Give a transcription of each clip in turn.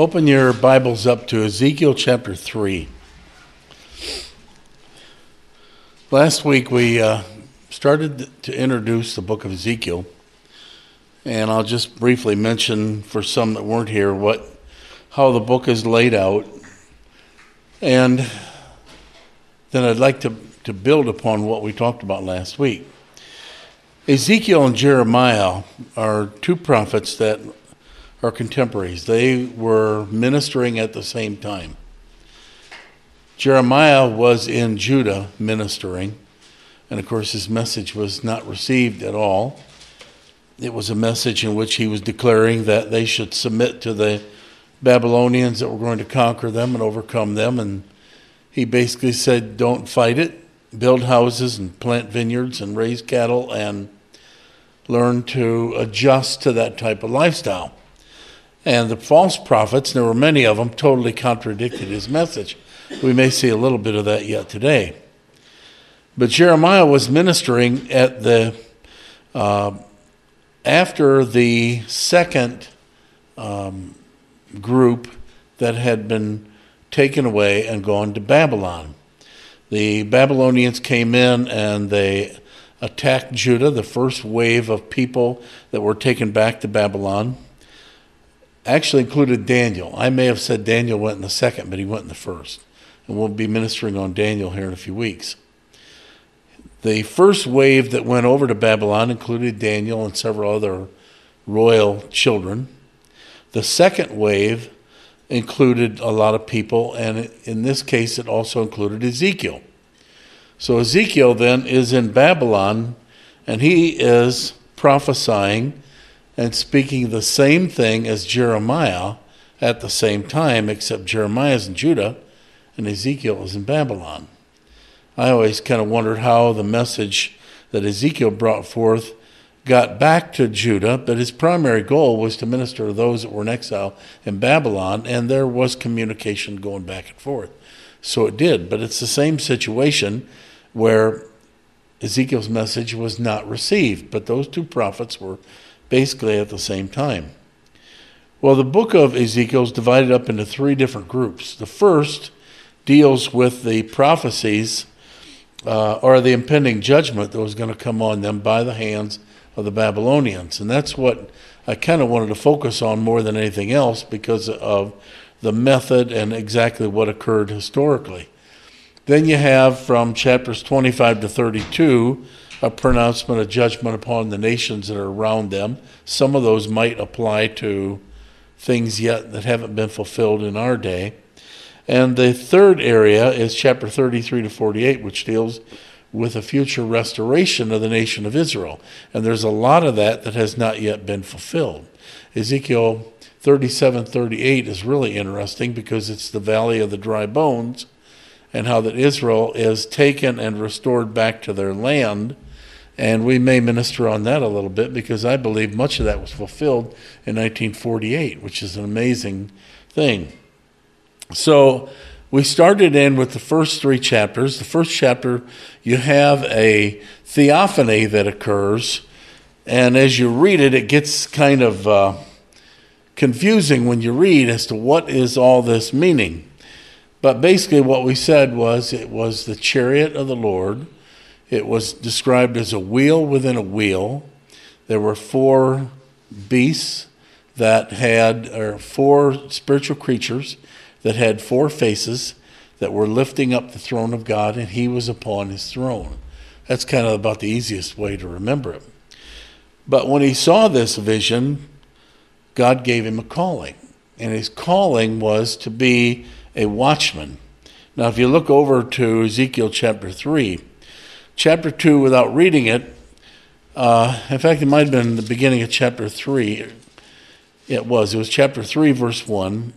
Open your Bibles up to Ezekiel chapter 3. Last week we uh, started to introduce the book of Ezekiel, and I'll just briefly mention for some that weren't here what how the book is laid out, and then I'd like to, to build upon what we talked about last week. Ezekiel and Jeremiah are two prophets that are contemporaries. They were ministering at the same time. Jeremiah was in Judah ministering, and of course, his message was not received at all. It was a message in which he was declaring that they should submit to the Babylonians that were going to conquer them and overcome them. And he basically said, Don't fight it, build houses and plant vineyards and raise cattle and learn to adjust to that type of lifestyle. And the false prophets, there were many of them, totally contradicted his message. We may see a little bit of that yet today. But Jeremiah was ministering at the uh, after the second um, group that had been taken away and gone to Babylon. The Babylonians came in and they attacked Judah, the first wave of people that were taken back to Babylon actually included Daniel. I may have said Daniel went in the second, but he went in the first. And we'll be ministering on Daniel here in a few weeks. The first wave that went over to Babylon included Daniel and several other royal children. The second wave included a lot of people, and in this case, it also included Ezekiel. So Ezekiel then is in Babylon, and he is prophesying and speaking the same thing as Jeremiah at the same time, except Jeremiah is in Judah and Ezekiel is in Babylon. I always kind of wondered how the message that Ezekiel brought forth got back to Judah, but his primary goal was to minister to those that were in exile in Babylon, and there was communication going back and forth. So it did, but it's the same situation where Ezekiel's message was not received, but those two prophets were basically at the same time. Well, the book of Ezekiel is divided up into three different groups. The first deals with the prophecies uh, or the impending judgment that was going to come on them by the hands of the Babylonians. And that's what I kind of wanted to focus on more than anything else because of the method and exactly what occurred historically. Then you have from chapters 25 to 32 a pronouncement of judgment upon the nations that are around them. Some of those might apply to things yet that haven't been fulfilled in our day. And the third area is chapter 33 to 48, which deals with a future restoration of the nation of Israel. And there's a lot of that that has not yet been fulfilled. Ezekiel 37 38 is really interesting because it's the valley of the dry bones and how that Israel is taken and restored back to their land and we may minister on that a little bit because I believe much of that was fulfilled in 1948, which is an amazing thing. So we started in with the first three chapters. The first chapter, you have a theophany that occurs, and as you read it, it gets kind of uh, confusing when you read as to what is all this meaning. But basically, what we said was it was the chariot of the Lord it was described as a wheel within a wheel. There were four beasts that had, or four spiritual creatures that had four faces that were lifting up the throne of God, and he was upon his throne. That's kind of about the easiest way to remember it. But when he saw this vision, God gave him a calling, and his calling was to be a watchman. Now, if you look over to Ezekiel chapter 3, chapter 2 without reading it. Uh, in fact, it might have been the beginning of chapter 3. It was. It was chapter 3, verse 1.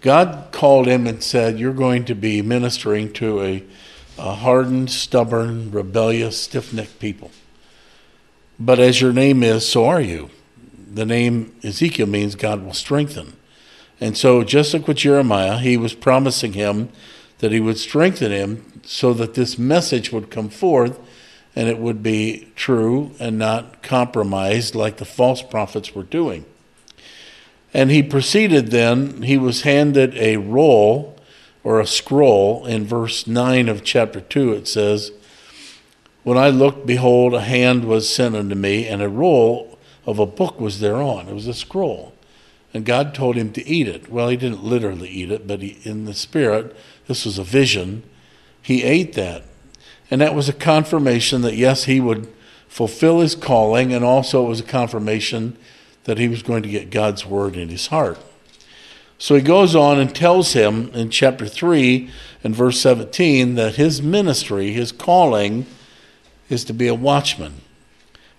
God called him and said, You're going to be ministering to a, a hardened, stubborn, rebellious, stiff necked people. But as your name is, so are you. The name Ezekiel means God will strengthen. And so, just like with Jeremiah, he was promising him that he would strengthen him so that this message would come forth and it would be true and not compromised like the false prophets were doing. And he proceeded then, he was handed a roll or a scroll. In verse 9 of chapter 2, it says, When I looked, behold, a hand was sent unto me, and a roll of a book was thereon. It was a scroll. And God told him to eat it. Well, he didn't literally eat it, but he, in the spirit, this was a vision. He ate that. And that was a confirmation that, yes, he would fulfill his calling, and also it was a confirmation that he was going to get God's word in his heart. So he goes on and tells him in chapter 3 and verse 17 that his ministry, his calling, is to be a watchman.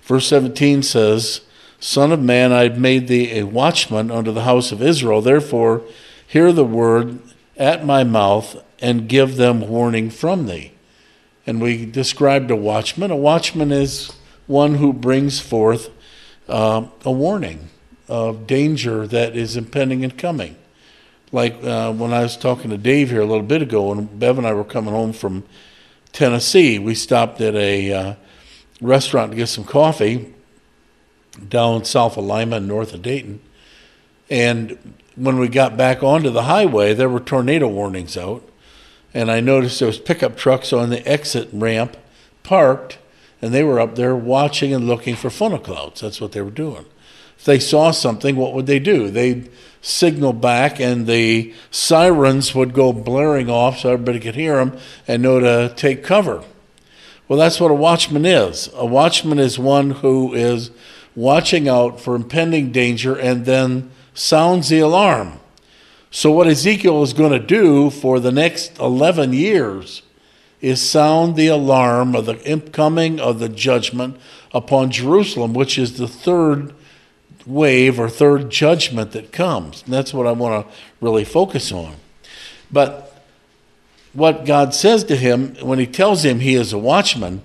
Verse 17 says, Son of man, I have made thee a watchman unto the house of Israel. Therefore, hear the word at my mouth and give them warning from thee. And we described a watchman. A watchman is one who brings forth uh, a warning of danger that is impending and coming. Like uh, when I was talking to Dave here a little bit ago, and Bev and I were coming home from Tennessee, we stopped at a uh, restaurant to get some coffee down south of Lima and north of Dayton. And when we got back onto the highway, there were tornado warnings out. And I noticed there was pickup trucks on the exit ramp parked and they were up there watching and looking for funnel clouds. That's what they were doing. If they saw something, what would they do? They'd signal back, and the sirens would go blaring off so everybody could hear them and know to take cover. Well, that's what a watchman is. A watchman is one who is watching out for impending danger and then sounds the alarm. So, what Ezekiel is going to do for the next 11 years is sound the alarm of the coming of the judgment upon Jerusalem, which is the third wave or third judgment that comes. And that's what I want to really focus on. But what God says to him when he tells him he is a watchman,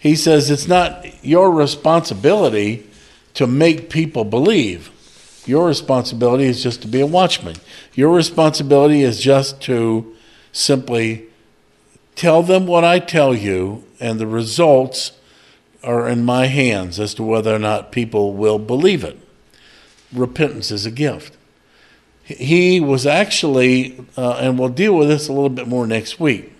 he says it's not your responsibility to make people believe. Your responsibility is just to be a watchman. Your responsibility is just to simply Tell them what I tell you, and the results are in my hands as to whether or not people will believe it. Repentance is a gift. He was actually, uh, and we'll deal with this a little bit more next week.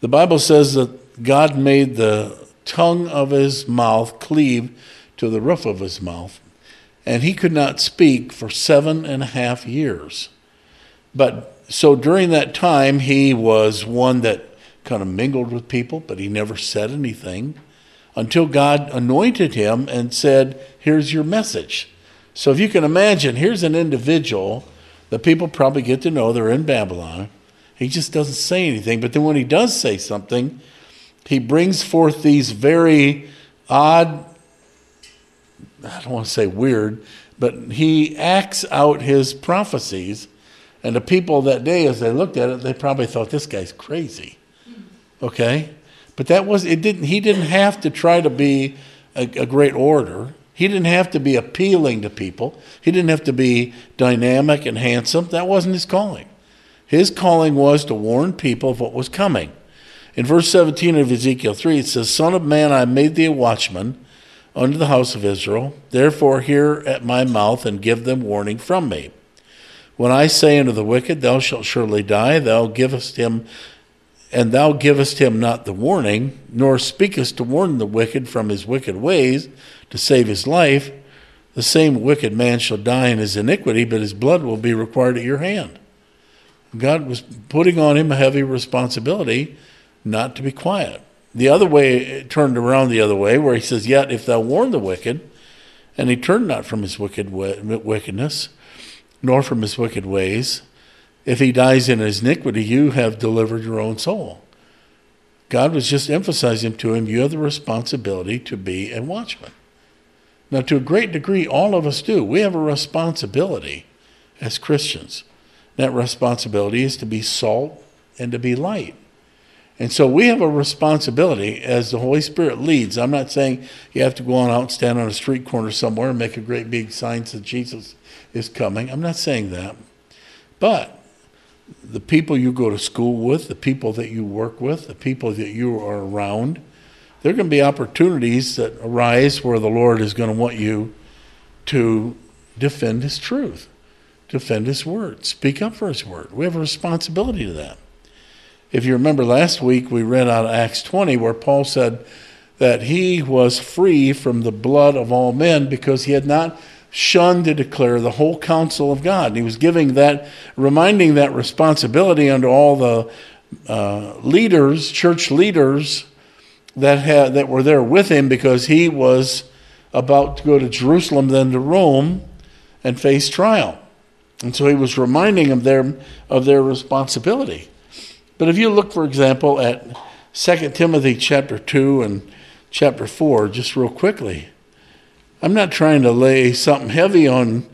The Bible says that God made the tongue of his mouth cleave to the roof of his mouth, and he could not speak for seven and a half years. But so during that time, he was one that kind of mingled with people, but he never said anything until God anointed him and said, Here's your message. So if you can imagine, here's an individual that people probably get to know, they're in Babylon. He just doesn't say anything. But then when he does say something, he brings forth these very odd, I don't want to say weird, but he acts out his prophecies and the people that day, as they looked at it, they probably thought this guy's crazy. Okay? But that was it didn't he didn't have to try to be a, a great orator. He didn't have to be appealing to people. He didn't have to be dynamic and handsome. That wasn't his calling. His calling was to warn people of what was coming. In verse 17 of Ezekiel 3, it says, Son of man, I made thee a watchman unto the house of Israel. Therefore, hear at my mouth and give them warning from me. When I say unto the wicked, Thou shalt surely die, thou givest him, and thou givest him not the warning, nor speakest to warn the wicked from his wicked ways to save his life, the same wicked man shall die in his iniquity, but his blood will be required at your hand. God was putting on him a heavy responsibility not to be quiet. The other way, turned around the other way, where he says, Yet if thou warn the wicked, and he turned not from his wicked wickedness, nor from his wicked ways. If he dies in his iniquity, you have delivered your own soul. God was just emphasizing to him, you have the responsibility to be a watchman. Now, to a great degree, all of us do. We have a responsibility as Christians. That responsibility is to be salt and to be light. And so we have a responsibility as the Holy Spirit leads. I'm not saying you have to go on out and stand on a street corner somewhere and make a great big sign that Jesus is coming. I'm not saying that. But the people you go to school with, the people that you work with, the people that you are around, there are going to be opportunities that arise where the Lord is going to want you to defend his truth, defend his word, speak up for his word. We have a responsibility to that. If you remember last week, we read out of Acts 20 where Paul said that he was free from the blood of all men because he had not shunned to declare the whole counsel of God. And he was giving that, reminding that responsibility unto all the uh, leaders, church leaders that had that were there with him because he was about to go to Jerusalem, then to Rome, and face trial. And so he was reminding them of their responsibility. But if you look, for example, at 2 Timothy chapter 2 and chapter 4, just real quickly, I'm not trying to lay something heavy on,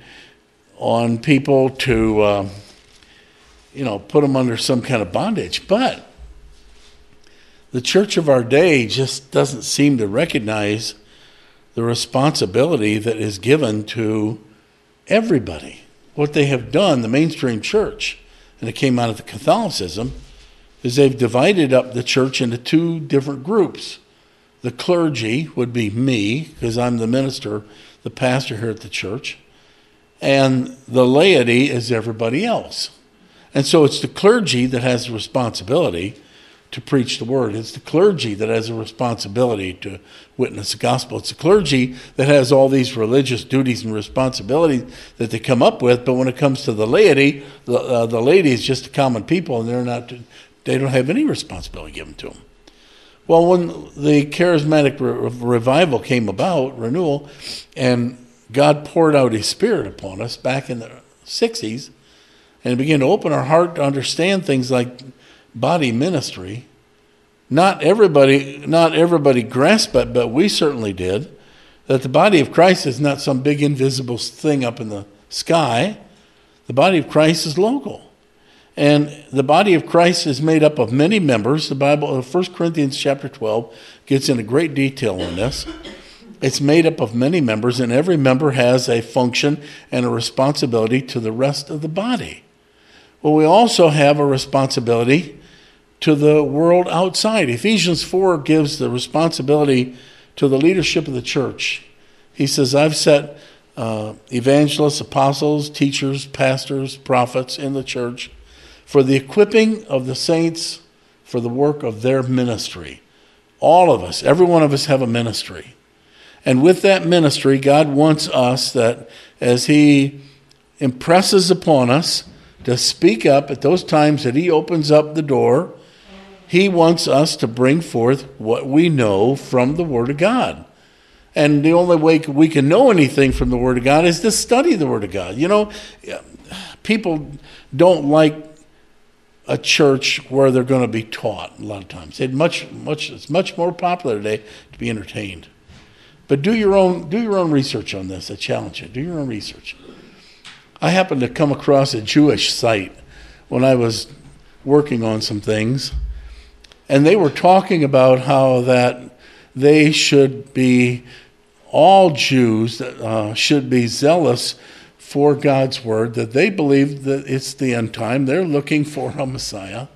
on people to, uh, you know, put them under some kind of bondage, but the church of our day just doesn't seem to recognize the responsibility that is given to everybody. What they have done, the mainstream church, and it came out of the Catholicism, is they've divided up the church into two different groups. The clergy would be me, because I'm the minister, the pastor here at the church, and the laity is everybody else. And so it's the clergy that has the responsibility to preach the word. It's the clergy that has a responsibility to witness the gospel. It's the clergy that has all these religious duties and responsibilities that they come up with. But when it comes to the laity, the, uh, the laity is just a common people, and they're not. They don't have any responsibility given to them. Well, when the charismatic re- revival came about, renewal, and God poured out His Spirit upon us back in the '60s, and began to open our heart to understand things like body ministry. Not everybody, not everybody grasped it, but we certainly did. That the body of Christ is not some big invisible thing up in the sky. The body of Christ is local. And the body of Christ is made up of many members. The Bible, 1 uh, Corinthians chapter 12, gets into great detail on this. It's made up of many members, and every member has a function and a responsibility to the rest of the body. Well, we also have a responsibility to the world outside. Ephesians 4 gives the responsibility to the leadership of the church. He says, I've set uh, evangelists, apostles, teachers, pastors, prophets in the church for the equipping of the saints for the work of their ministry. All of us, every one of us have a ministry. And with that ministry, God wants us that as He impresses upon us to speak up at those times that He opens up the door he wants us to bring forth what we know from the Word of God. And the only way we can know anything from the Word of God is to study the Word of God. You know, people don't like a church where they're going to be taught a lot of times. It's much, much, it's much more popular today to be entertained. But do your own, do your own research on this. I challenge you. Do your own research. I happened to come across a Jewish site when I was working on some things and they were talking about how that they should be all Jews uh, should be zealous for God's word. That they believe that it's the end time. They're looking for a Messiah,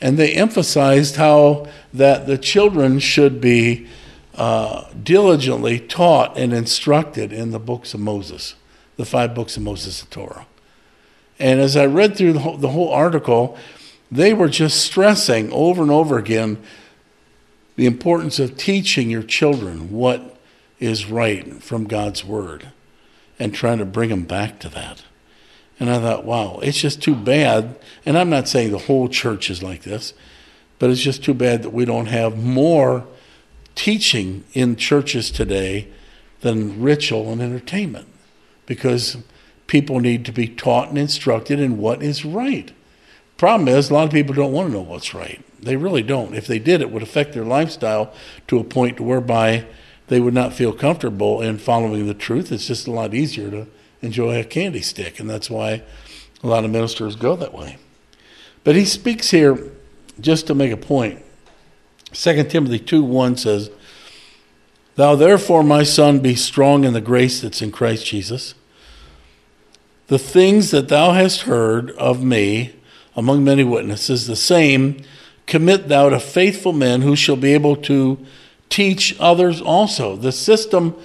and they emphasized how that the children should be uh, diligently taught and instructed in the books of Moses, the five books of Moses, the Torah. And as I read through the whole, the whole article, they were just stressing over and over again the importance of teaching your children what is right from God's Word and trying to bring them back to that. And I thought, wow, it's just too bad. And I'm not saying the whole church is like this, but it's just too bad that we don't have more teaching in churches today than ritual and entertainment because people need to be taught and instructed in what is right. Problem is, a lot of people don't want to know what's right. They really don't. If they did, it would affect their lifestyle to a point whereby they would not feel comfortable in following the truth. It's just a lot easier to enjoy a candy stick, and that's why a lot of ministers go that way. But he speaks here just to make a point. 2 Timothy 2 1 says, Thou therefore, my son, be strong in the grace that's in Christ Jesus. The things that thou hast heard of me, among many witnesses, the same commit thou to faithful men who shall be able to teach others also. The system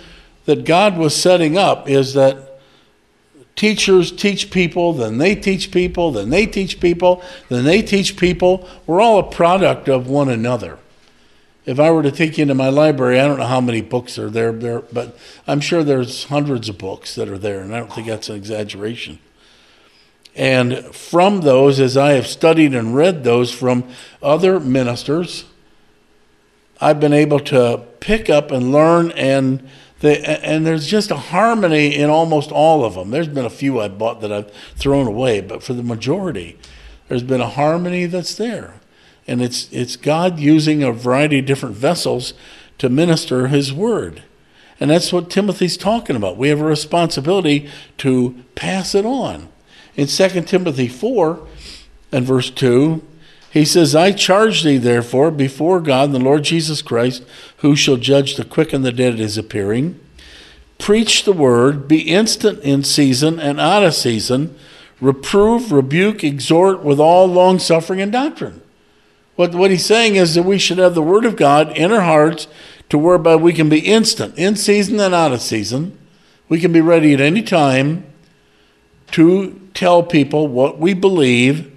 that God was setting up is that teachers teach people, then they teach people, then they teach people, then they teach people. We're all a product of one another. If I were to take you into my library, I don't know how many books are there, there, but I'm sure there's hundreds of books that are there, and I don't think that's an exaggeration. And from those, as I have studied and read those from other ministers, I've been able to pick up and learn and they, and there's just a harmony in almost all of them. There's been a few I bought that I've thrown away, but for the majority, there's been a harmony that's there. And it's, it's God using a variety of different vessels to minister His word. And that's what Timothy's talking about. We have a responsibility to pass it on. In 2 Timothy 4 and verse 2, he says, I charge thee, therefore, before God and the Lord Jesus Christ, who shall judge the quick and the dead at his appearing, preach the word, be instant in season and out of season, reprove, rebuke, exhort with all long suffering and doctrine. What, what he's saying is that we should have the word of God in our hearts to whereby we can be instant, in season and out of season. We can be ready at any time to tell people what we believe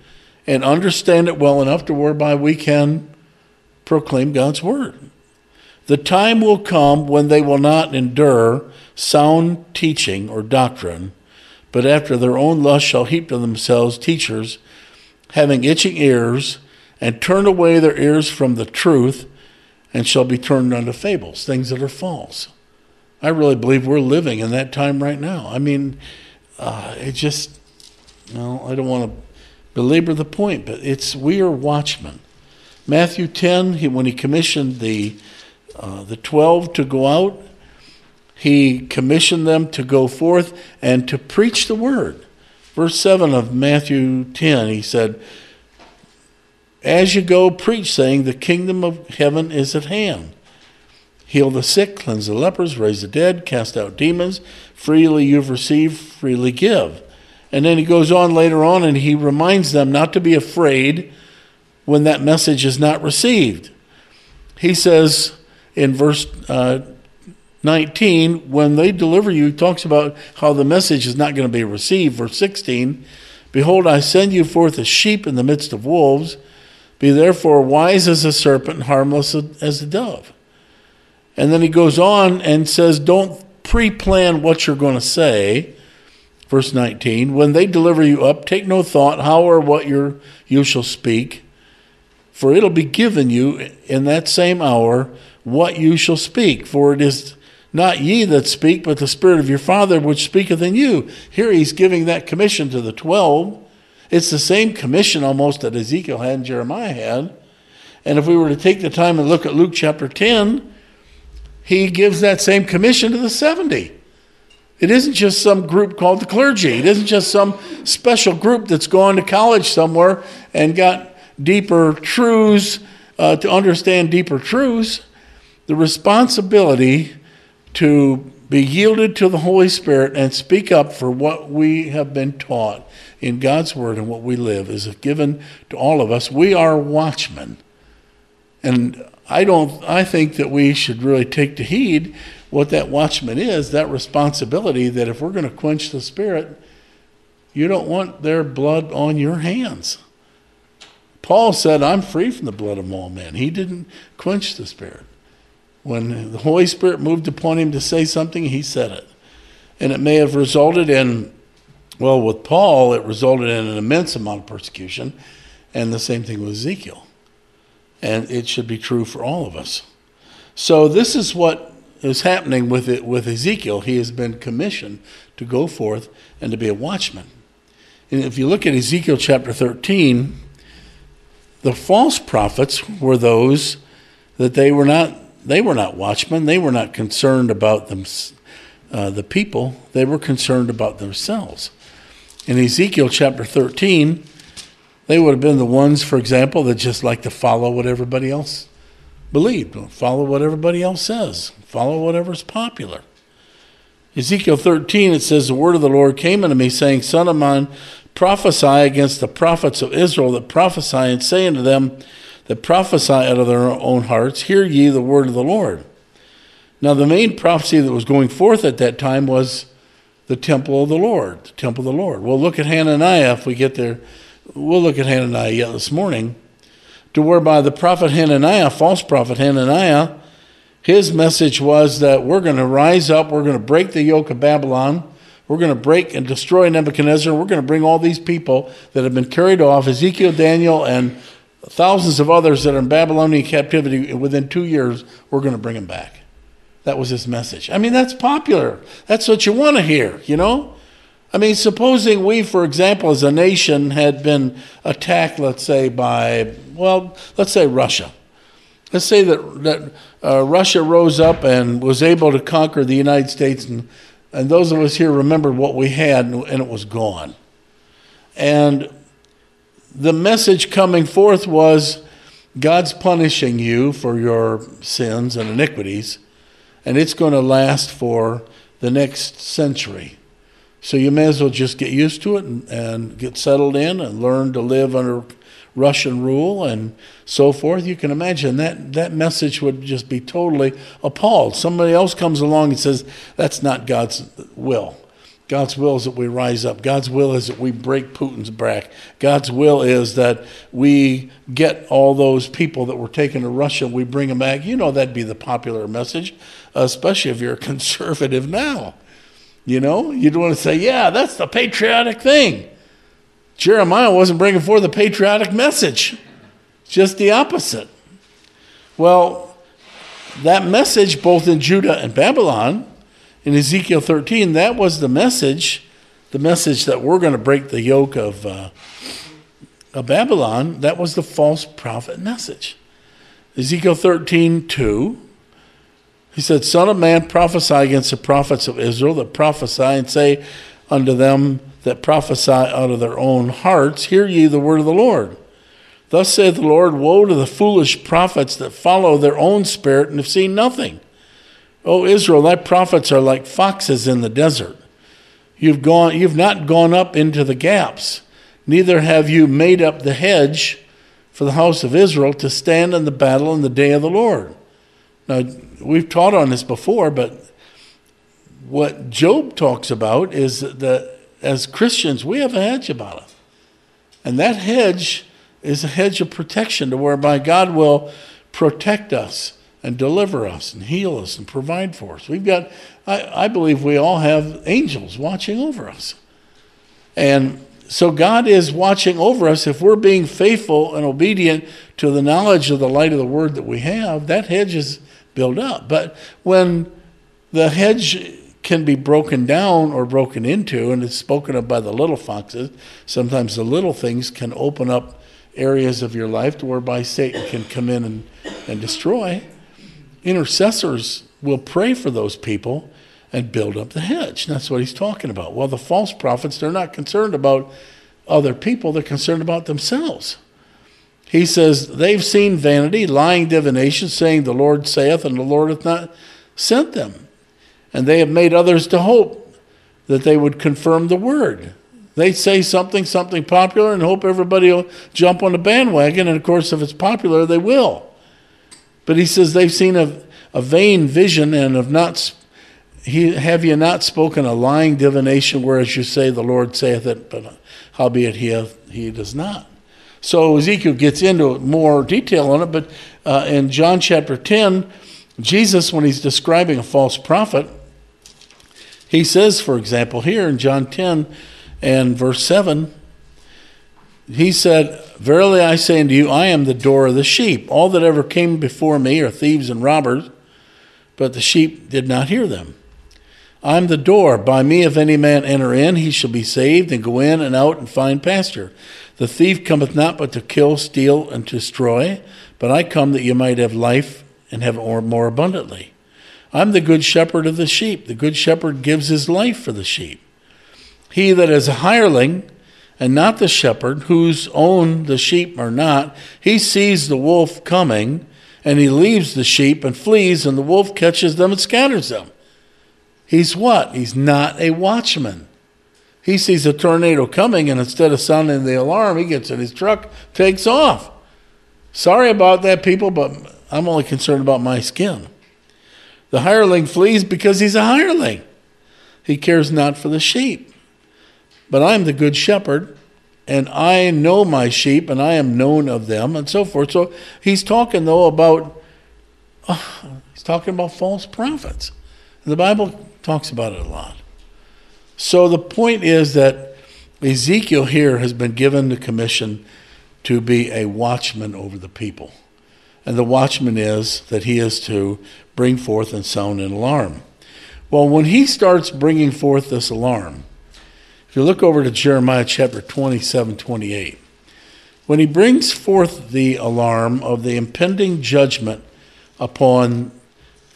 and understand it well enough to whereby we can proclaim God's word. The time will come when they will not endure sound teaching or doctrine, but after their own lust shall heap to themselves teachers having itching ears, and turn away their ears from the truth, and shall be turned unto fables, things that are false. I really believe we're living in that time right now. I mean, uh, it just, no, I don't want to belabor the point, but it's we are watchmen. Matthew 10, he, when he commissioned the, uh, the 12 to go out, he commissioned them to go forth and to preach the word. Verse 7 of Matthew 10, he said, As you go, preach, saying, The kingdom of heaven is at hand. Heal the sick, cleanse the lepers, raise the dead, cast out demons. Freely you've received, freely give. And then he goes on later on and he reminds them not to be afraid when that message is not received. He says in verse uh, 19, when they deliver you, he talks about how the message is not going to be received. Verse 16, Behold, I send you forth as sheep in the midst of wolves. Be therefore wise as a serpent harmless as a dove. And then he goes on and says, Don't pre plan what you're going to say Verse 19 When they deliver you up, take no thought how or what you shall speak, for it'll be given you in that same hour what you shall speak. For it is not ye that speak, but the Spirit of your Father which speaketh in you. Here he's giving that commission to the twelve. It's the same commission almost that Ezekiel had and Jeremiah had. And if we were to take the time and look at Luke chapter 10, he gives that same commission to the 70. It isn't just some group called the clergy. It isn't just some special group that's gone to college somewhere and got deeper truths uh, to understand deeper truths. The responsibility to be yielded to the Holy Spirit and speak up for what we have been taught in God's Word and what we live is given to all of us. We are watchmen. And I don't I think that we should really take to heed what that watchman is, that responsibility that if we're going to quench the spirit, you don't want their blood on your hands. Paul said, I'm free from the blood of all men. He didn't quench the spirit. When the Holy Spirit moved upon him to say something, he said it. And it may have resulted in, well, with Paul, it resulted in an immense amount of persecution. And the same thing with Ezekiel. And it should be true for all of us. So, this is what is happening with it with Ezekiel. He has been commissioned to go forth and to be a watchman. And if you look at Ezekiel chapter 13, the false prophets were those that they were not they were not watchmen. They were not concerned about them, uh, the people. They were concerned about themselves. In Ezekiel chapter 13, they would have been the ones, for example, that just like to follow what everybody else believed. Follow what everybody else says. Follow whatever's popular. Ezekiel 13, it says, The word of the Lord came unto me, saying, Son of man, prophesy against the prophets of Israel that prophesy, and say unto them that prophesy out of their own hearts, Hear ye the word of the Lord. Now, the main prophecy that was going forth at that time was the temple of the Lord. The temple of the Lord. We'll look at Hananiah if we get there. We'll look at Hananiah yet this morning. To whereby the prophet Hananiah, false prophet Hananiah, his message was that we're going to rise up, we're going to break the yoke of Babylon, we're going to break and destroy Nebuchadnezzar, we're going to bring all these people that have been carried off, Ezekiel, Daniel, and thousands of others that are in Babylonian captivity within two years, we're going to bring them back. That was his message. I mean, that's popular. That's what you want to hear, you know? I mean, supposing we, for example, as a nation, had been attacked, let's say, by, well, let's say Russia. Let's say that, that uh, Russia rose up and was able to conquer the United States, and, and those of us here remembered what we had, and, and it was gone. And the message coming forth was God's punishing you for your sins and iniquities and it's going to last for the next century. So you may as well just get used to it and, and get settled in and learn to live under Russian rule and so forth. You can imagine that that message would just be totally appalled. Somebody else comes along and says, That's not God's will. God's will is that we rise up. God's will is that we break Putin's back. God's will is that we get all those people that were taken to Russia, we bring them back. You know, that'd be the popular message, especially if you're a conservative now. You know, you'd want to say, yeah, that's the patriotic thing. Jeremiah wasn't bringing forth the patriotic message, just the opposite. Well, that message, both in Judah and Babylon, in Ezekiel 13, that was the message, the message that we're going to break the yoke of, uh, of Babylon. That was the false prophet message. Ezekiel 13, 2. He said, Son of man, prophesy against the prophets of Israel that prophesy and say unto them that prophesy out of their own hearts, Hear ye the word of the Lord. Thus saith the Lord, Woe to the foolish prophets that follow their own spirit and have seen nothing. O Israel, thy prophets are like foxes in the desert. You've gone you've not gone up into the gaps, neither have you made up the hedge for the house of Israel to stand in the battle in the day of the Lord. Now we've taught on this before, but what Job talks about is that as Christians we have a hedge about us. And that hedge is a hedge of protection to whereby God will protect us and deliver us and heal us and provide for us. We've got, I, I believe we all have angels watching over us. And so God is watching over us. If we're being faithful and obedient to the knowledge of the light of the word that we have, that hedge is built up. But when the hedge can be broken down or broken into, and it's spoken of by the little foxes, sometimes the little things can open up areas of your life whereby Satan can come in and, and destroy intercessors will pray for those people and build up the hedge. That's what he's talking about. Well, the false prophets, they're not concerned about other people, they're concerned about themselves. He says, They've seen vanity, lying divination, saying, The Lord saith, and the Lord hath not sent them. And they have made others to hope that they would confirm the word. They say something, something popular, and hope everybody will jump on the bandwagon. And of course, if it's popular, they will. But he says they've seen a, a vain vision and have not he, have you not spoken a lying divination, whereas you say the Lord saith it, but uh, howbeit he hath, he does not. So Ezekiel gets into more detail on it, but uh, in John chapter 10, Jesus, when he's describing a false prophet, he says, for example, here in John 10 and verse 7, he said, Verily I say unto you, I am the door of the sheep. All that ever came before me are thieves and robbers, but the sheep did not hear them. I am the door. By me, if any man enter in, he shall be saved, and go in and out and find pasture. The thief cometh not but to kill, steal, and destroy, but I come that you might have life and have more abundantly. I'm the good shepherd of the sheep. The good shepherd gives his life for the sheep. He that is a hireling, and not the shepherd, whose own the sheep are not, he sees the wolf coming, and he leaves the sheep and flees, and the wolf catches them and scatters them. He's what? He's not a watchman. He sees a tornado coming, and instead of sounding the alarm, he gets in his truck, takes off. Sorry about that, people, but I'm only concerned about my skin. The hireling flees because he's a hireling. he cares not for the sheep. But I am the good shepherd, and I know my sheep, and I am known of them, and so forth. So he's talking, though, about. Oh, he's talking about false prophets. The Bible talks about it a lot. So the point is that Ezekiel here has been given the commission to be a watchman over the people. And the watchman is that he is to bring forth and sound an alarm. Well, when he starts bringing forth this alarm, if you look over to Jeremiah chapter 27 28, when he brings forth the alarm of the impending judgment upon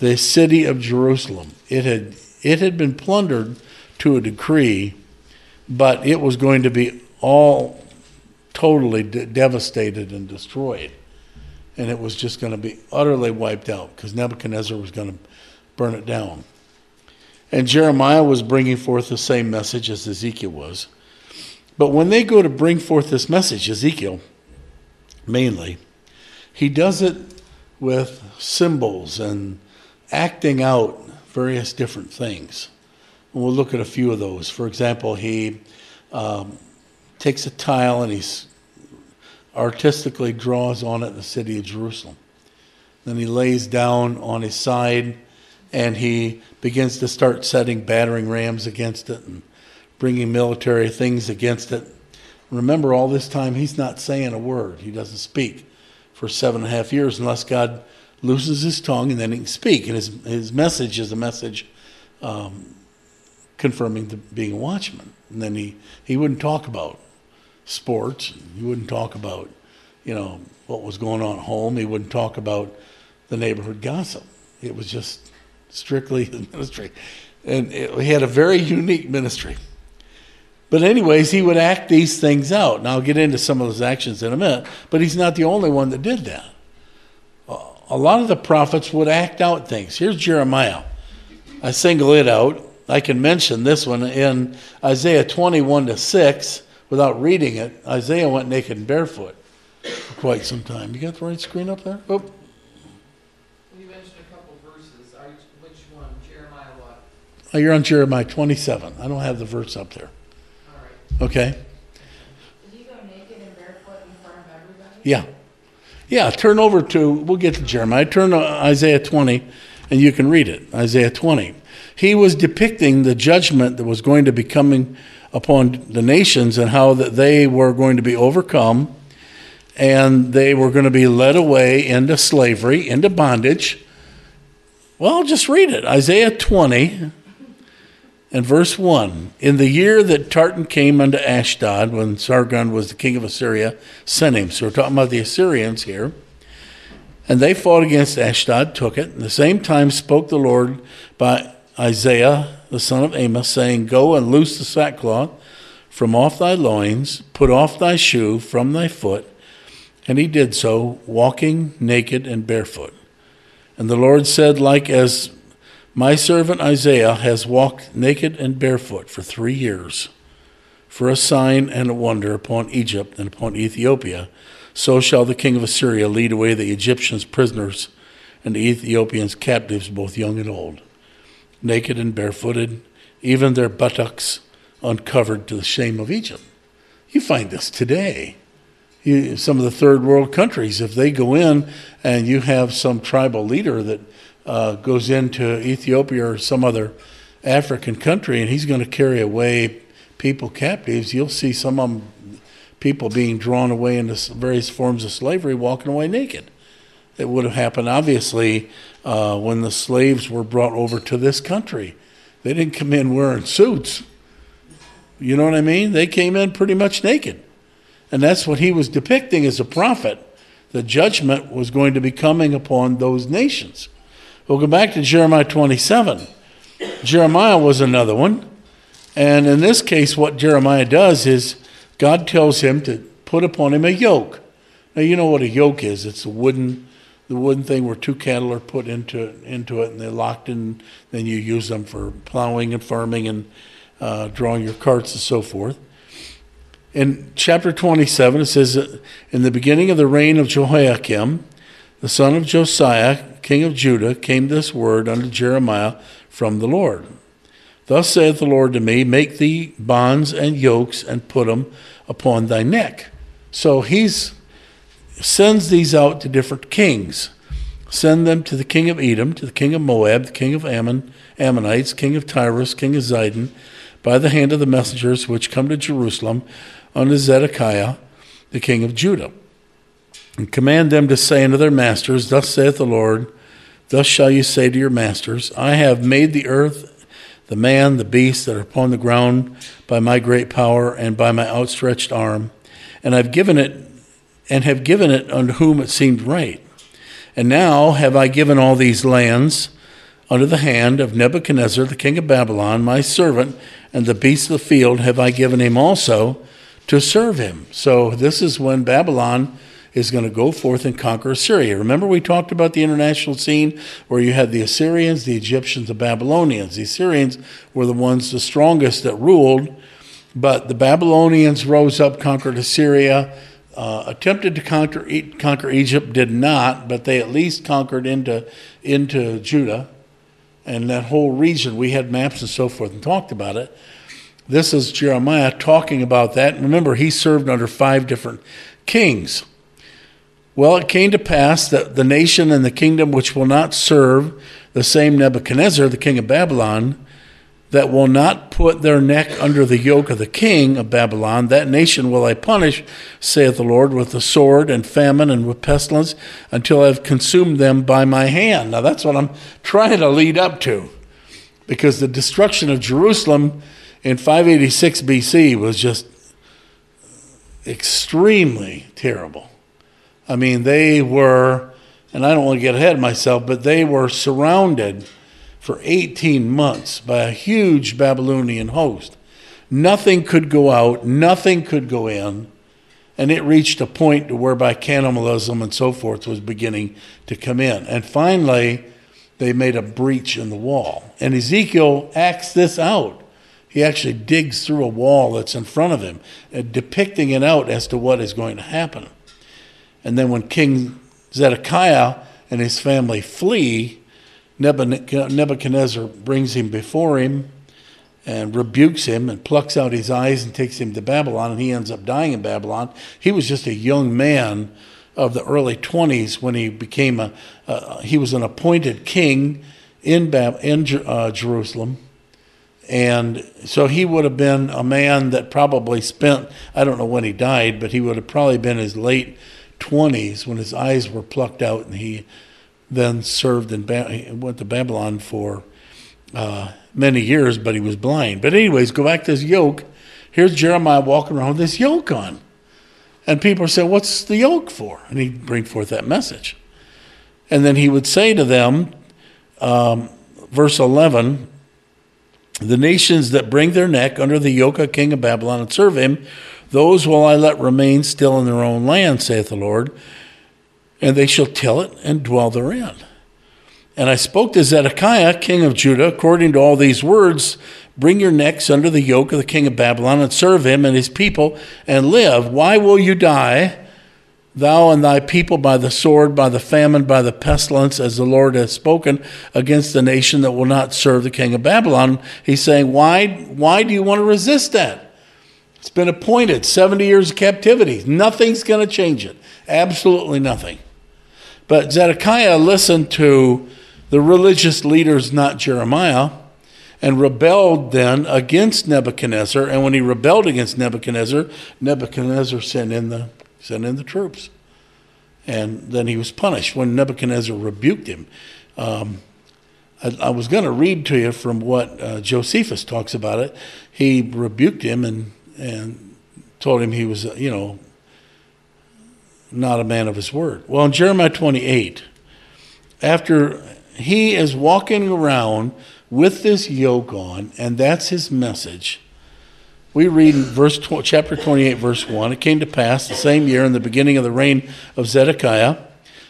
the city of Jerusalem, it had, it had been plundered to a decree, but it was going to be all totally de- devastated and destroyed. And it was just going to be utterly wiped out because Nebuchadnezzar was going to burn it down. And Jeremiah was bringing forth the same message as Ezekiel was. But when they go to bring forth this message, Ezekiel mainly, he does it with symbols and acting out various different things. We'll look at a few of those. For example, he um, takes a tile and he artistically draws on it the city of Jerusalem. Then he lays down on his side and he begins to start setting battering rams against it and bringing military things against it. Remember, all this time he's not saying a word. He doesn't speak for seven and a half years unless God loosens his tongue and then he can speak. And his, his message is a message um, confirming the, being a watchman. And then he, he wouldn't talk about sports. He wouldn't talk about, you know, what was going on at home. He wouldn't talk about the neighborhood gossip. It was just strictly the ministry. And it, he had a very unique ministry. But, anyways, he would act these things out. And I'll get into some of those actions in a minute, but he's not the only one that did that. A lot of the prophets would act out things. Here's Jeremiah. I single it out. I can mention this one in Isaiah 21 to 6 without reading it, Isaiah went naked and barefoot for quite some time. You got the right screen up there? Oh. You mentioned a couple verses. Are which one? Jeremiah what? Oh, you're on Jeremiah 27. I don't have the verse up there. All right. Okay? Did he go naked and barefoot in front of everybody? Yeah. Yeah, turn over to, we'll get to Jeremiah. Turn to Isaiah 20 and you can read it. Isaiah 20. He was depicting the judgment that was going to be coming upon the nations and how that they were going to be overcome and they were going to be led away into slavery, into bondage. Well, just read it. Isaiah 20 and verse 1. In the year that Tartan came unto Ashdod, when Sargon was the king of Assyria, sent him. So we're talking about the Assyrians here. And they fought against Ashdod, took it. At the same time spoke the Lord by Isaiah the son of Amos, saying, Go and loose the sackcloth from off thy loins, put off thy shoe from thy foot. And he did so, walking naked and barefoot. And the Lord said, Like as my servant Isaiah has walked naked and barefoot for three years, for a sign and a wonder upon Egypt and upon Ethiopia, so shall the king of Assyria lead away the Egyptians prisoners and the Ethiopians captives, both young and old naked and barefooted, even their buttocks uncovered to the shame of Egypt. You find this today. You, some of the third world countries, if they go in and you have some tribal leader that uh, goes into Ethiopia or some other African country and he's going to carry away people captives, you'll see some of them, people being drawn away into various forms of slavery, walking away naked. It would have happened, obviously, uh, when the slaves were brought over to this country. They didn't come in wearing suits. You know what I mean? They came in pretty much naked. And that's what he was depicting as a prophet. The judgment was going to be coming upon those nations. We'll go back to Jeremiah 27. Jeremiah was another one. And in this case, what Jeremiah does is God tells him to put upon him a yoke. Now, you know what a yoke is it's a wooden the wooden thing where two cattle are put into into it and they're locked in. Then you use them for plowing and farming and uh, drawing your carts and so forth. In chapter 27, it says, In the beginning of the reign of Jehoiakim, the son of Josiah, king of Judah, came this word unto Jeremiah from the Lord. Thus saith the Lord to me, Make thee bonds and yokes and put them upon thy neck. So he's sends these out to different kings. Send them to the king of Edom, to the king of Moab, the king of Ammon, Ammonites, king of Tyrus, king of Zidon, by the hand of the messengers which come to Jerusalem unto Zedekiah, the king of Judah. And command them to say unto their masters, Thus saith the Lord, Thus shall you say to your masters, I have made the earth, the man, the beast that are upon the ground by my great power and by my outstretched arm, and I've given it and have given it unto whom it seemed right. And now have I given all these lands under the hand of Nebuchadnezzar, the king of Babylon, my servant, and the beasts of the field have I given him also to serve him. So this is when Babylon is going to go forth and conquer Assyria. Remember, we talked about the international scene where you had the Assyrians, the Egyptians, the Babylonians. The Assyrians were the ones, the strongest that ruled, but the Babylonians rose up, conquered Assyria uh, attempted to conquer, conquer Egypt, did not, but they at least conquered into, into Judah and that whole region. We had maps and so forth and talked about it. This is Jeremiah talking about that. Remember, he served under five different kings. Well, it came to pass that the nation and the kingdom which will not serve the same Nebuchadnezzar, the king of Babylon, that will not put their neck under the yoke of the king of Babylon, that nation will I punish, saith the Lord, with the sword and famine and with pestilence, until I have consumed them by my hand. Now that's what I'm trying to lead up to. Because the destruction of Jerusalem in 586 BC was just extremely terrible. I mean, they were, and I don't want to get ahead of myself, but they were surrounded for 18 months by a huge Babylonian host. Nothing could go out, nothing could go in, and it reached a point whereby cannibalism and so forth was beginning to come in. And finally, they made a breach in the wall. And Ezekiel acts this out. He actually digs through a wall that's in front of him, uh, depicting it out as to what is going to happen. And then when King Zedekiah and his family flee, Nebuchadnezzar brings him before him and rebukes him and plucks out his eyes and takes him to Babylon, and he ends up dying in Babylon. He was just a young man of the early 20s when he became a, uh, he was an appointed king in, Bab- in uh, Jerusalem. And so he would have been a man that probably spent, I don't know when he died, but he would have probably been his late 20s when his eyes were plucked out and he then served in ba- went to Babylon for uh, many years, but he was blind. But anyways, go back to his yoke. Here's Jeremiah walking around with this yoke on, and people say, "What's the yoke for?" And he'd bring forth that message, and then he would say to them, um, verse eleven. The nations that bring their neck under the yoke of king of Babylon and serve him, those will I let remain still in their own land, saith the Lord and they shall till it and dwell therein. And I spoke to Zedekiah, king of Judah, according to all these words Bring your necks under the yoke of the king of Babylon, and serve him and his people, and live. Why will you die, thou and thy people, by the sword, by the famine, by the pestilence, as the Lord has spoken against the nation that will not serve the king of Babylon? He's saying, Why, why do you want to resist that? It's been appointed 70 years of captivity. Nothing's going to change it. Absolutely nothing. But Zedekiah listened to the religious leaders, not Jeremiah, and rebelled then against Nebuchadnezzar. And when he rebelled against Nebuchadnezzar, Nebuchadnezzar sent in the, sent in the troops. And then he was punished when Nebuchadnezzar rebuked him. Um, I, I, was going to read to you from what uh, Josephus talks about it. He rebuked him and, and told him he was, you know, not a man of his word. Well, in Jeremiah 28, after he is walking around with this yoke on, and that's his message. We read in verse chapter 28, verse 1 It came to pass the same year in the beginning of the reign of Zedekiah,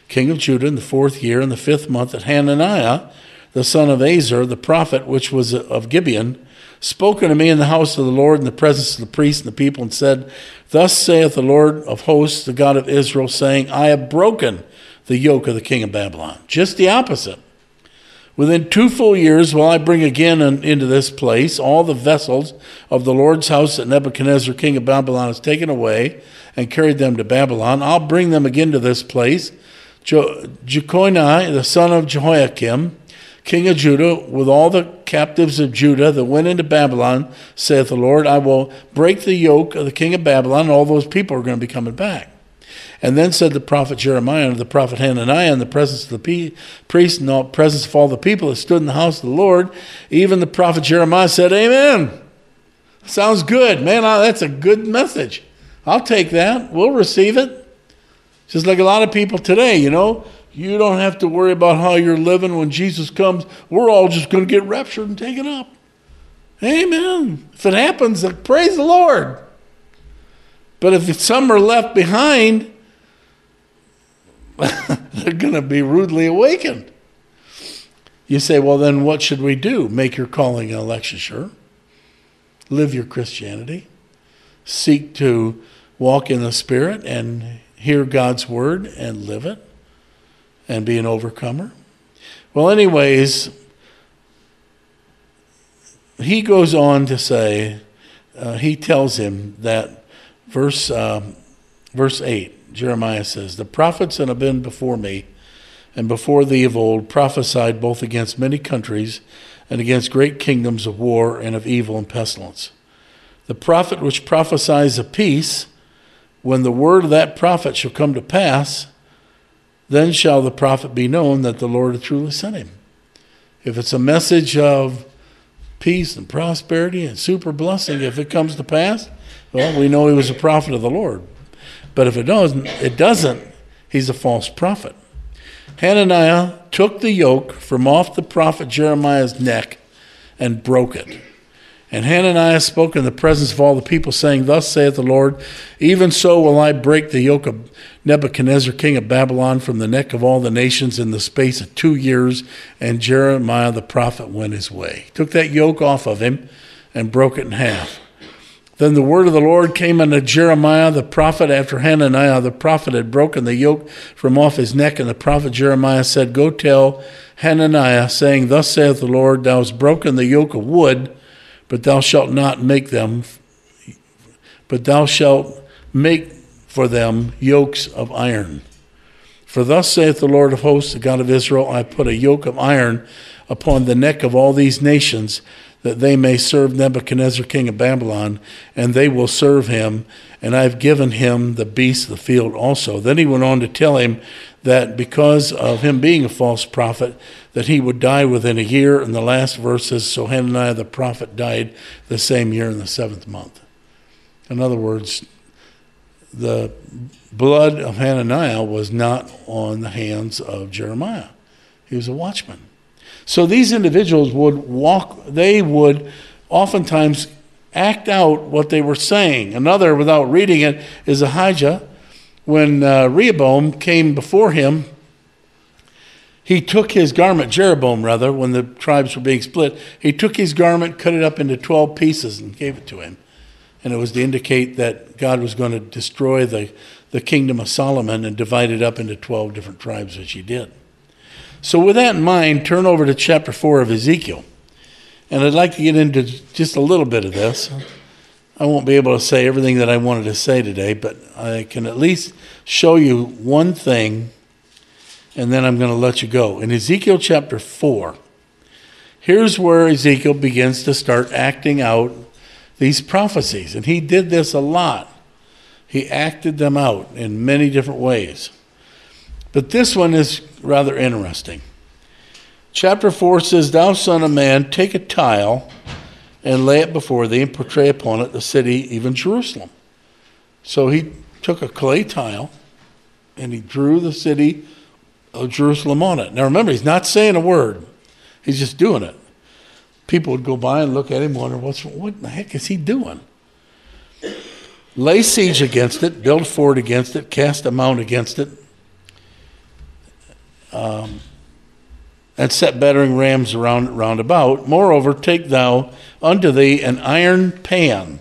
king of Judah, in the fourth year, in the fifth month, that Hananiah, the son of Azur, the prophet, which was of Gibeon, spoken to me in the house of the Lord in the presence of the priests and the people, and said, Thus saith the Lord of hosts, the God of Israel, saying, I have broken the yoke of the king of Babylon. Just the opposite. Within two full years will I bring again into this place all the vessels of the Lord's house that Nebuchadnezzar, king of Babylon, has taken away and carried them to Babylon. I'll bring them again to this place. Jeconiah, the son of Jehoiakim, king of Judah, with all the captives of Judah that went into Babylon, saith the Lord, I will break the yoke of the king of Babylon, and all those people are going to be coming back. And then said the prophet Jeremiah and the prophet Hananiah in the presence of the priest and the presence of all the people that stood in the house of the Lord, even the prophet Jeremiah said, Amen. Sounds good. Man, that's a good message. I'll take that. We'll receive it. Just like a lot of people today, you know, you don't have to worry about how you're living when Jesus comes. We're all just going to get raptured and taken up. Amen. If it happens, praise the Lord. But if some are left behind, they're going to be rudely awakened. You say, well, then what should we do? Make your calling and election sure. Live your Christianity. Seek to walk in the Spirit and hear God's word and live it and be an overcomer. Well, anyways, he goes on to say, uh, he tells him that verse, um, verse 8, Jeremiah says, The prophets that have been before me and before thee of old prophesied both against many countries and against great kingdoms of war and of evil and pestilence. The prophet which prophesies of peace, when the word of that prophet shall come to pass, then shall the prophet be known that the Lord hath truly sent him. If it's a message of peace and prosperity and super blessing, if it comes to pass, well, we know he was a prophet of the Lord. But if it doesn't, it doesn't, he's a false prophet. Hananiah took the yoke from off the prophet Jeremiah's neck and broke it. And Hananiah spoke in the presence of all the people, saying, Thus saith the Lord, even so will I break the yoke of Nebuchadnezzar, king of Babylon, from the neck of all the nations in the space of two years. And Jeremiah the prophet went his way. Took that yoke off of him and broke it in half. Then the word of the Lord came unto Jeremiah the prophet after Hananiah the prophet had broken the yoke from off his neck. And the prophet Jeremiah said, Go tell Hananiah, saying, Thus saith the Lord, Thou hast broken the yoke of wood but thou shalt not make them, but thou shalt make for them yokes of iron. For thus saith the Lord of hosts, the God of Israel I put a yoke of iron upon the neck of all these nations, that they may serve Nebuchadnezzar king of Babylon, and they will serve him, and I have given him the beasts of the field also. Then he went on to tell him that because of him being a false prophet, that he would die within a year. And the last verse says, So Hananiah the prophet died the same year in the seventh month. In other words, the blood of Hananiah was not on the hands of Jeremiah. He was a watchman. So these individuals would walk, they would oftentimes act out what they were saying. Another, without reading it, is Ahijah. When uh, Rehoboam came before him, he took his garment, Jeroboam rather, when the tribes were being split, he took his garment, cut it up into 12 pieces, and gave it to him. And it was to indicate that God was going to destroy the, the kingdom of Solomon and divide it up into 12 different tribes, which he did. So, with that in mind, turn over to chapter 4 of Ezekiel. And I'd like to get into just a little bit of this. I won't be able to say everything that I wanted to say today, but I can at least show you one thing and then I'm going to let you go. In Ezekiel chapter 4, here's where Ezekiel begins to start acting out these prophecies. And he did this a lot. He acted them out in many different ways. But this one is rather interesting. Chapter 4 says, Thou son of man, take a tile and lay it before thee and portray upon it the city, even Jerusalem. So he took a clay tile and he drew the city of Jerusalem on it. Now remember, he's not saying a word, he's just doing it. People would go by and look at him wonder, What's, what the heck is he doing? Lay siege against it, build a fort against it, cast a mount against it, um, and set battering rams around round about. Moreover, take thou unto thee an iron pan.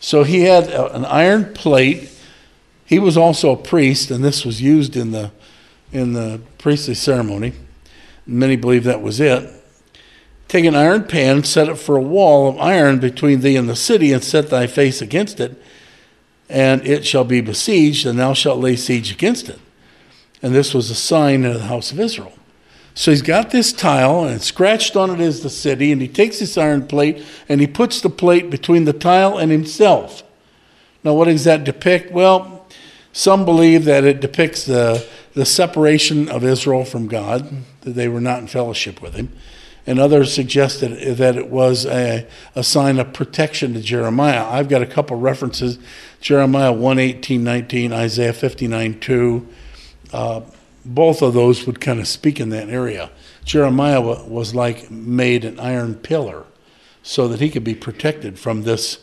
So he had an iron plate. He was also a priest, and this was used in the in the priestly ceremony. Many believe that was it. Take an iron pan, set it for a wall of iron between thee and the city, and set thy face against it, and it shall be besieged, and thou shalt lay siege against it. And this was a sign of the house of Israel. So he's got this tile, and scratched on it is the city, and he takes this iron plate and he puts the plate between the tile and himself. Now, what does that depict? Well, some believe that it depicts the, the separation of Israel from God, that they were not in fellowship with him. And others suggested that it was a, a sign of protection to Jeremiah. I've got a couple references Jeremiah 1 18, 19, Isaiah 59 2. Uh, both of those would kind of speak in that area. Jeremiah was like made an iron pillar so that he could be protected from this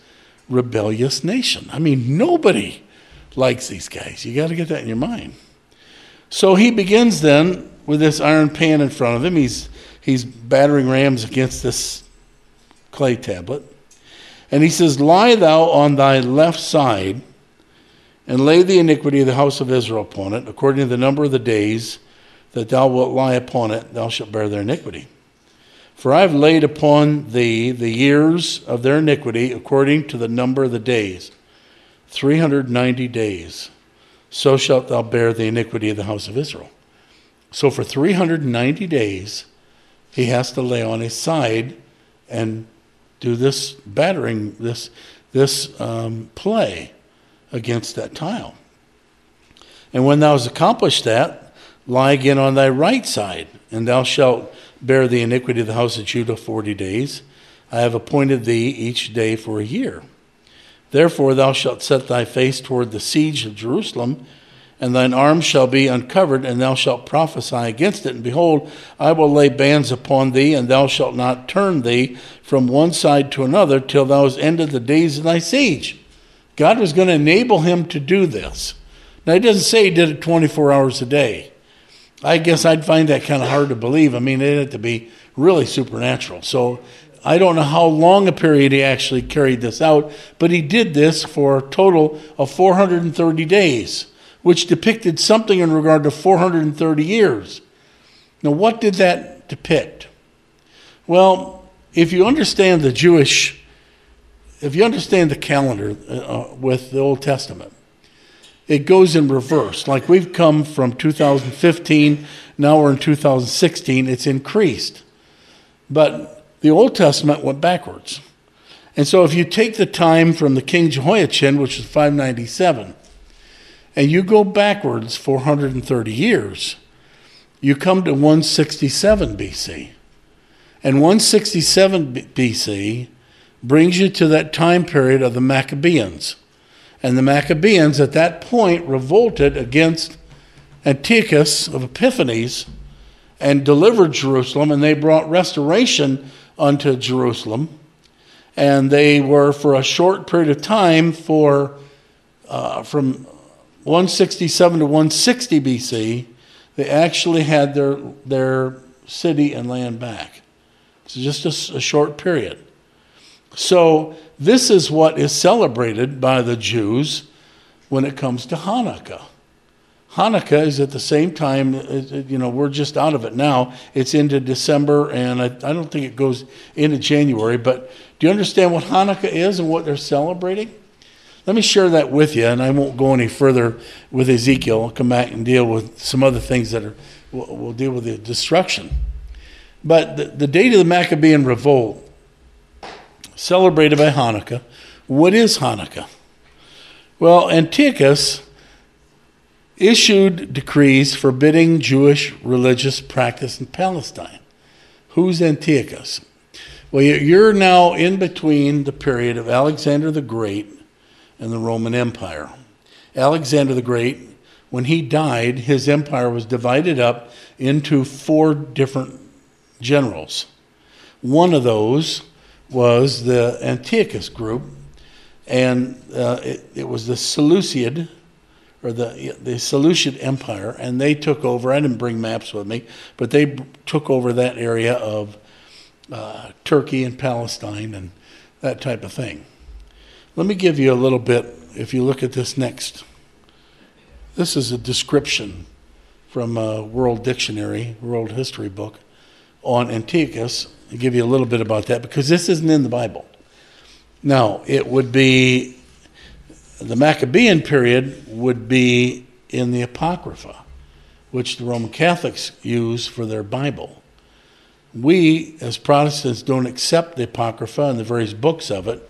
rebellious nation. I mean, nobody likes these guys. You got to get that in your mind. So he begins then with this iron pan in front of him. He's he's battering rams against this clay tablet. And he says, Lie thou on thy left side and lay the iniquity of the house of Israel upon it, according to the number of the days that thou wilt lie upon it, thou shalt bear their iniquity. For I have laid upon thee the years of their iniquity according to the number of the days, 390 days. So shalt thou bear the iniquity of the house of Israel. So for 390 days, he has to lay on his side and do this battering, this, this um, play against that tile. And when thou hast accomplished that, lie again on thy right side, and thou shalt bear the iniquity of the house of Judah forty days. I have appointed thee each day for a year. Therefore thou shalt set thy face toward the siege of Jerusalem, and thine arm shall be uncovered, and thou shalt prophesy against it. And behold, I will lay bands upon thee, and thou shalt not turn thee from one side to another till thou hast ended the days of thy siege. God was going to enable him to do this. Now, he doesn't say he did it 24 hours a day. I guess I'd find that kind of hard to believe. I mean, it had to be really supernatural. So I don't know how long a period he actually carried this out, but he did this for a total of 430 days, which depicted something in regard to 430 years. Now, what did that depict? Well, if you understand the Jewish if you understand the calendar uh, with the Old Testament, it goes in reverse. Like we've come from 2015, now we're in 2016, it's increased. But the Old Testament went backwards. And so if you take the time from the King Jehoiachin, which is 597, and you go backwards 430 years, you come to 167 BC. And 167 BC brings you to that time period of the Maccabees. And the Maccabees at that point revolted against Antiochus of Epiphanes and delivered Jerusalem, and they brought restoration unto Jerusalem. And they were for a short period of time, for uh, from 167 to 160 BC, they actually had their their city and land back. So just a, a short period. So, this is what is celebrated by the Jews when it comes to Hanukkah. Hanukkah is at the same time, uh, uh, you know, we're just out of it now. It's into December, and I, I don't think it goes into January. But do you understand what Hanukkah is and what they're celebrating? Let me share that with you, and I won't go any further with Ezekiel. I'll come back and deal with some other things that are, we'll, we'll deal with the destruction. But the, the date of the Maccabean revolt celebrated by Hanukkah. What is Hanukkah? Well, Antiochus issued decrees forbidding Jewish religious practice in Palestine. Who's Antiochus? Well, you're now in between the period of Alexander the Great and the Roman Empire. Alexander the Great, when he died, his empire was divided up into four different generals. One of those was the Antiochus group, and uh, it, it, was the Seleucid, or the the Seleucid Empire, and they took over. I didn't bring maps with me, but they took over that area of uh, Turkey and Palestine and that type of thing. Let me give you a little bit. If you look at this next, this is a description from a World Dictionary, World History book. on Antiochus. I'll give you a little bit about that because this isn't in the Bible. Now, it would be the Maccabean period would be in the Apocrypha, which the Roman Catholics use for their Bible. We, as Protestants, don't accept the Apocrypha and the various books of it,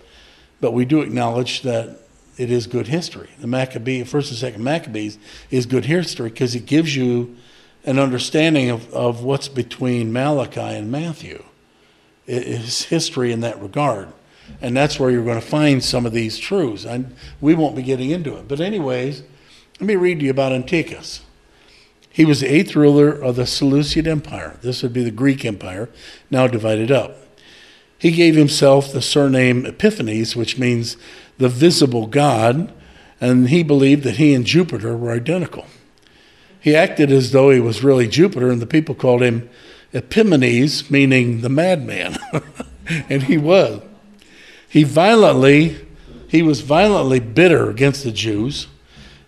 but we do acknowledge that it is good history. The Maccabee, first and second Maccabees, is good history because it gives you an understanding of, of what's between Malachi and Matthew. It is history in that regard. And that's where you're going to find some of these truths. And we won't be getting into it. But, anyways, let me read to you about Antiochus. He was the eighth ruler of the Seleucid Empire. This would be the Greek Empire, now divided up. He gave himself the surname Epiphanes, which means the visible God, and he believed that he and Jupiter were identical. He acted as though he was really Jupiter, and the people called him Epimanes, meaning the madman. and he was. He violently, he was violently bitter against the Jews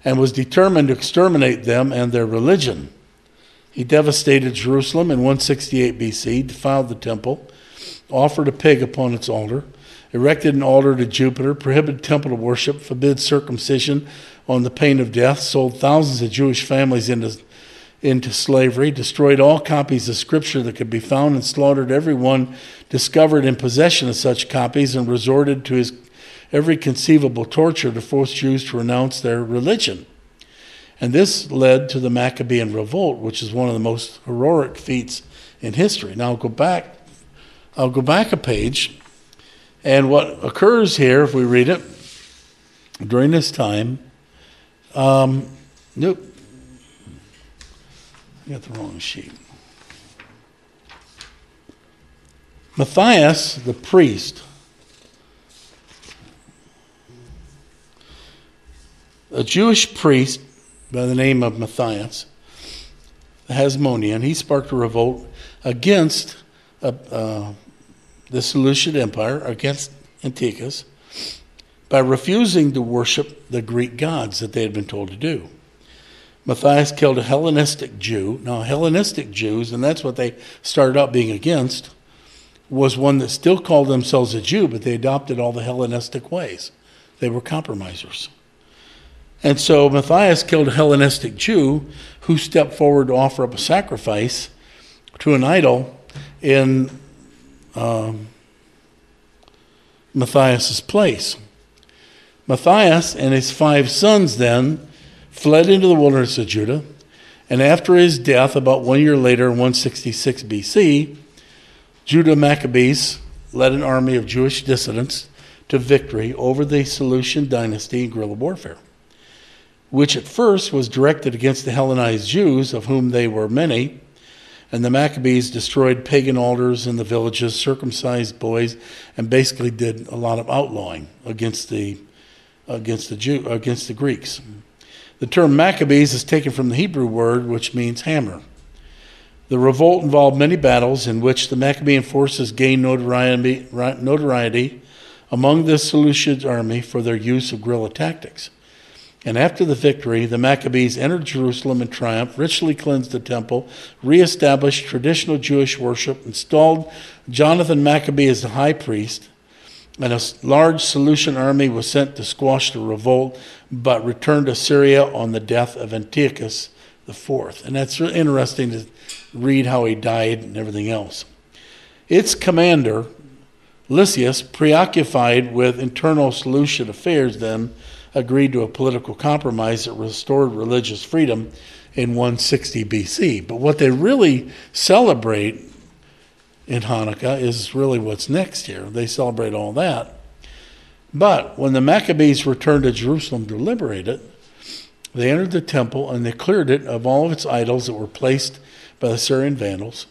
and was determined to exterminate them and their religion. He devastated Jerusalem in 168 BC, defiled the temple, offered a pig upon its altar, erected an altar to Jupiter, prohibited temple worship, forbid circumcision on the pain of death, sold thousands of Jewish families into, into slavery, destroyed all copies of Scripture that could be found, and slaughtered everyone discovered in possession of such copies, and resorted to his every conceivable torture to force Jews to renounce their religion. And this led to the Maccabean revolt, which is one of the most heroic feats in history. Now I'll go back I'll go back a page and what occurs here, if we read it, during this time, um, nope, I got the wrong sheet. Matthias, the priest, a Jewish priest by the name of Matthias, the Hasmonean, he sparked a revolt against uh, uh, the Seleucid Empire against Antiochus by refusing to worship the Greek gods that they had been told to do. Matthias killed a Hellenistic Jew. Now, Hellenistic Jews, and that's what they started out being against, was one that still called themselves a Jew, but they adopted all the Hellenistic ways. They were compromisers. And so Matthias killed a Hellenistic Jew who stepped forward to offer up a sacrifice to an idol in um, Matthias's place. Matthias and his five sons then fled into the wilderness of Judah, and after his death, about one year later, in 166 BC, Judah Maccabees led an army of Jewish dissidents to victory over the Seleucid dynasty in guerrilla warfare, which at first was directed against the Hellenized Jews, of whom they were many, and the Maccabees destroyed pagan altars in the villages, circumcised boys, and basically did a lot of outlawing against the against the Jew against the Greeks. The term Maccabees is taken from the Hebrew word which means hammer. The revolt involved many battles in which the Maccabean forces gained notoriety, notoriety among the Seleucid army for their use of guerrilla tactics. And after the victory, the Maccabees entered Jerusalem in triumph, richly cleansed the temple, reestablished traditional Jewish worship, installed Jonathan Maccabee as the high priest, and a large Seleucid army was sent to squash the revolt, but returned to Syria on the death of Antiochus IV. And that's really interesting to read how he died and everything else. Its commander, Lysias, preoccupied with internal Seleucid affairs, then agreed to a political compromise that restored religious freedom in 160 BC. But what they really celebrate in Hanukkah is really what's next here. They celebrate all that. But when the Maccabees returned to Jerusalem to liberate it, they entered the temple and they cleared it of all of its idols that were placed by the Syrian Vandals.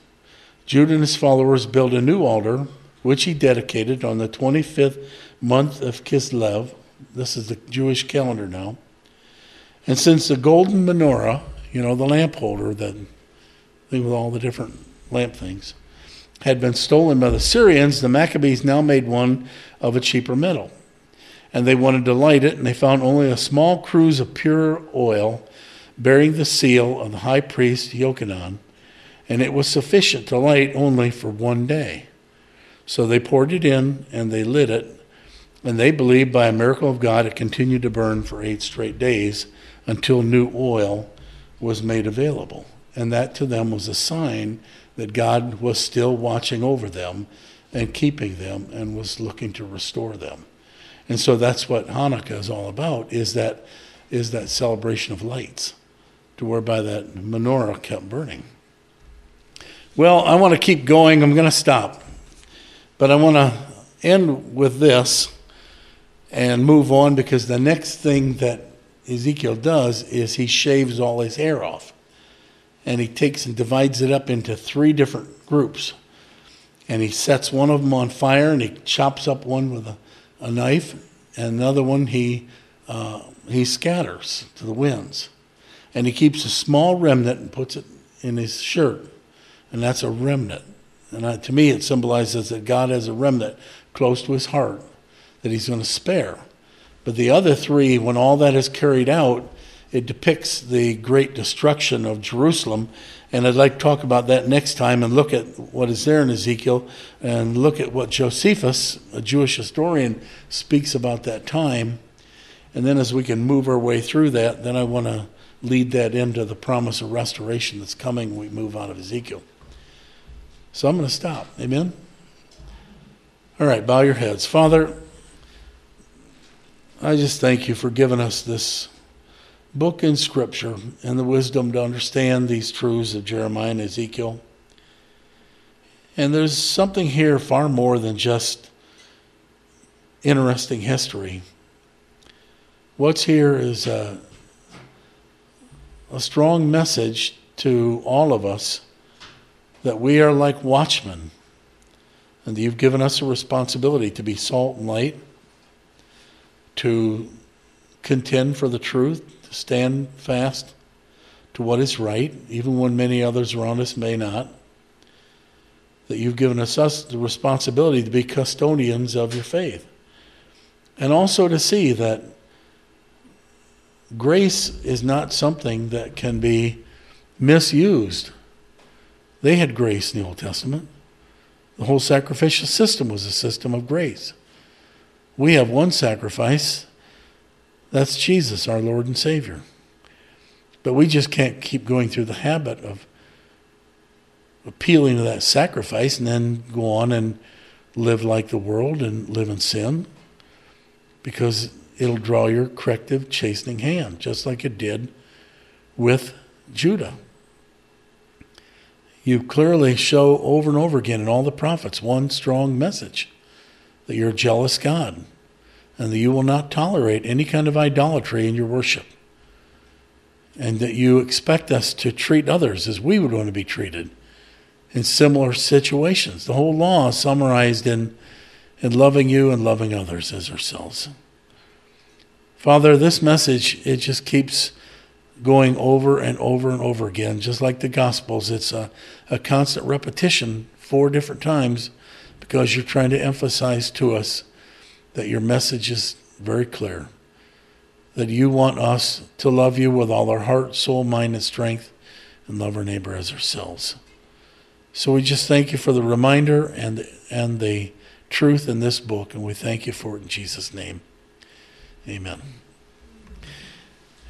Judah and his followers built a new altar, which he dedicated on the 25th month of Kislev, this is the Jewish calendar now. And since the golden menorah, you know, the lamp holder, that with all the different lamp things, had been stolen by the Syrians, the Maccabees now made one of a cheaper metal. And they wanted to light it, and they found only a small cruse of pure oil bearing the seal of the high priest Yochanan. and it was sufficient to light only for one day. So they poured it in and they lit it, and they believed by a miracle of God it continued to burn for eight straight days until new oil was made available. And that to them was a sign that God was still watching over them and keeping them and was looking to restore them. And so that's what Hanukkah is all about is that is that celebration of lights to whereby that menorah kept burning. Well, I want to keep going. I'm going to stop. But I want to end with this and move on because the next thing that Ezekiel does is he shaves all his hair off. And he takes and divides it up into three different groups. And he sets one of them on fire and he chops up one with a, a knife, and another one he, uh, he scatters to the winds. And he keeps a small remnant and puts it in his shirt. And that's a remnant. And I, to me, it symbolizes that God has a remnant close to his heart that he's going to spare. But the other three, when all that is carried out, it depicts the great destruction of Jerusalem. And I'd like to talk about that next time and look at what is there in Ezekiel and look at what Josephus, a Jewish historian, speaks about that time. And then as we can move our way through that, then I want to lead that into the promise of restoration that's coming when we move out of Ezekiel. So I'm going to stop. Amen? All right, bow your heads. Father, I just thank you for giving us this book in Scripture and the wisdom to understand these truths of Jeremiah and Ezekiel. And there's something here far more than just interesting history. What's here is a, a strong message to all of us that we are like watchmen and that you've given us a responsibility to be salt and light, to contend for the truth, stand fast to what is right, even when many others around us may not. That you've given us, us the responsibility to be custodians of your faith. And also to see that grace is not something that can be misused. They had grace in the Old Testament. The whole sacrificial system was a system of grace. We have one sacrifice. That's Jesus, our Lord and Savior. But we just can't keep going through the habit of appealing to that sacrifice and then go on and live like the world and live in sin because it'll draw your corrective, chastening hand, just like it did with Judah you clearly show over and over again in all the prophets one strong message that you're a jealous God and that you will not tolerate any kind of idolatry in your worship. And that you expect us to treat others as we would want to be treated in similar situations. The whole law is summarized in, in loving you and loving others as ourselves. Father, this message, it just keeps going over and over and over again, just like the Gospels. It's a, a constant repetition four different times because you're trying to emphasize to us that your message is very clear. That you want us to love you with all our heart, soul, mind, and strength, and love our neighbor as ourselves. So we just thank you for the reminder and, and the truth in this book, and we thank you for it in Jesus' name. Amen.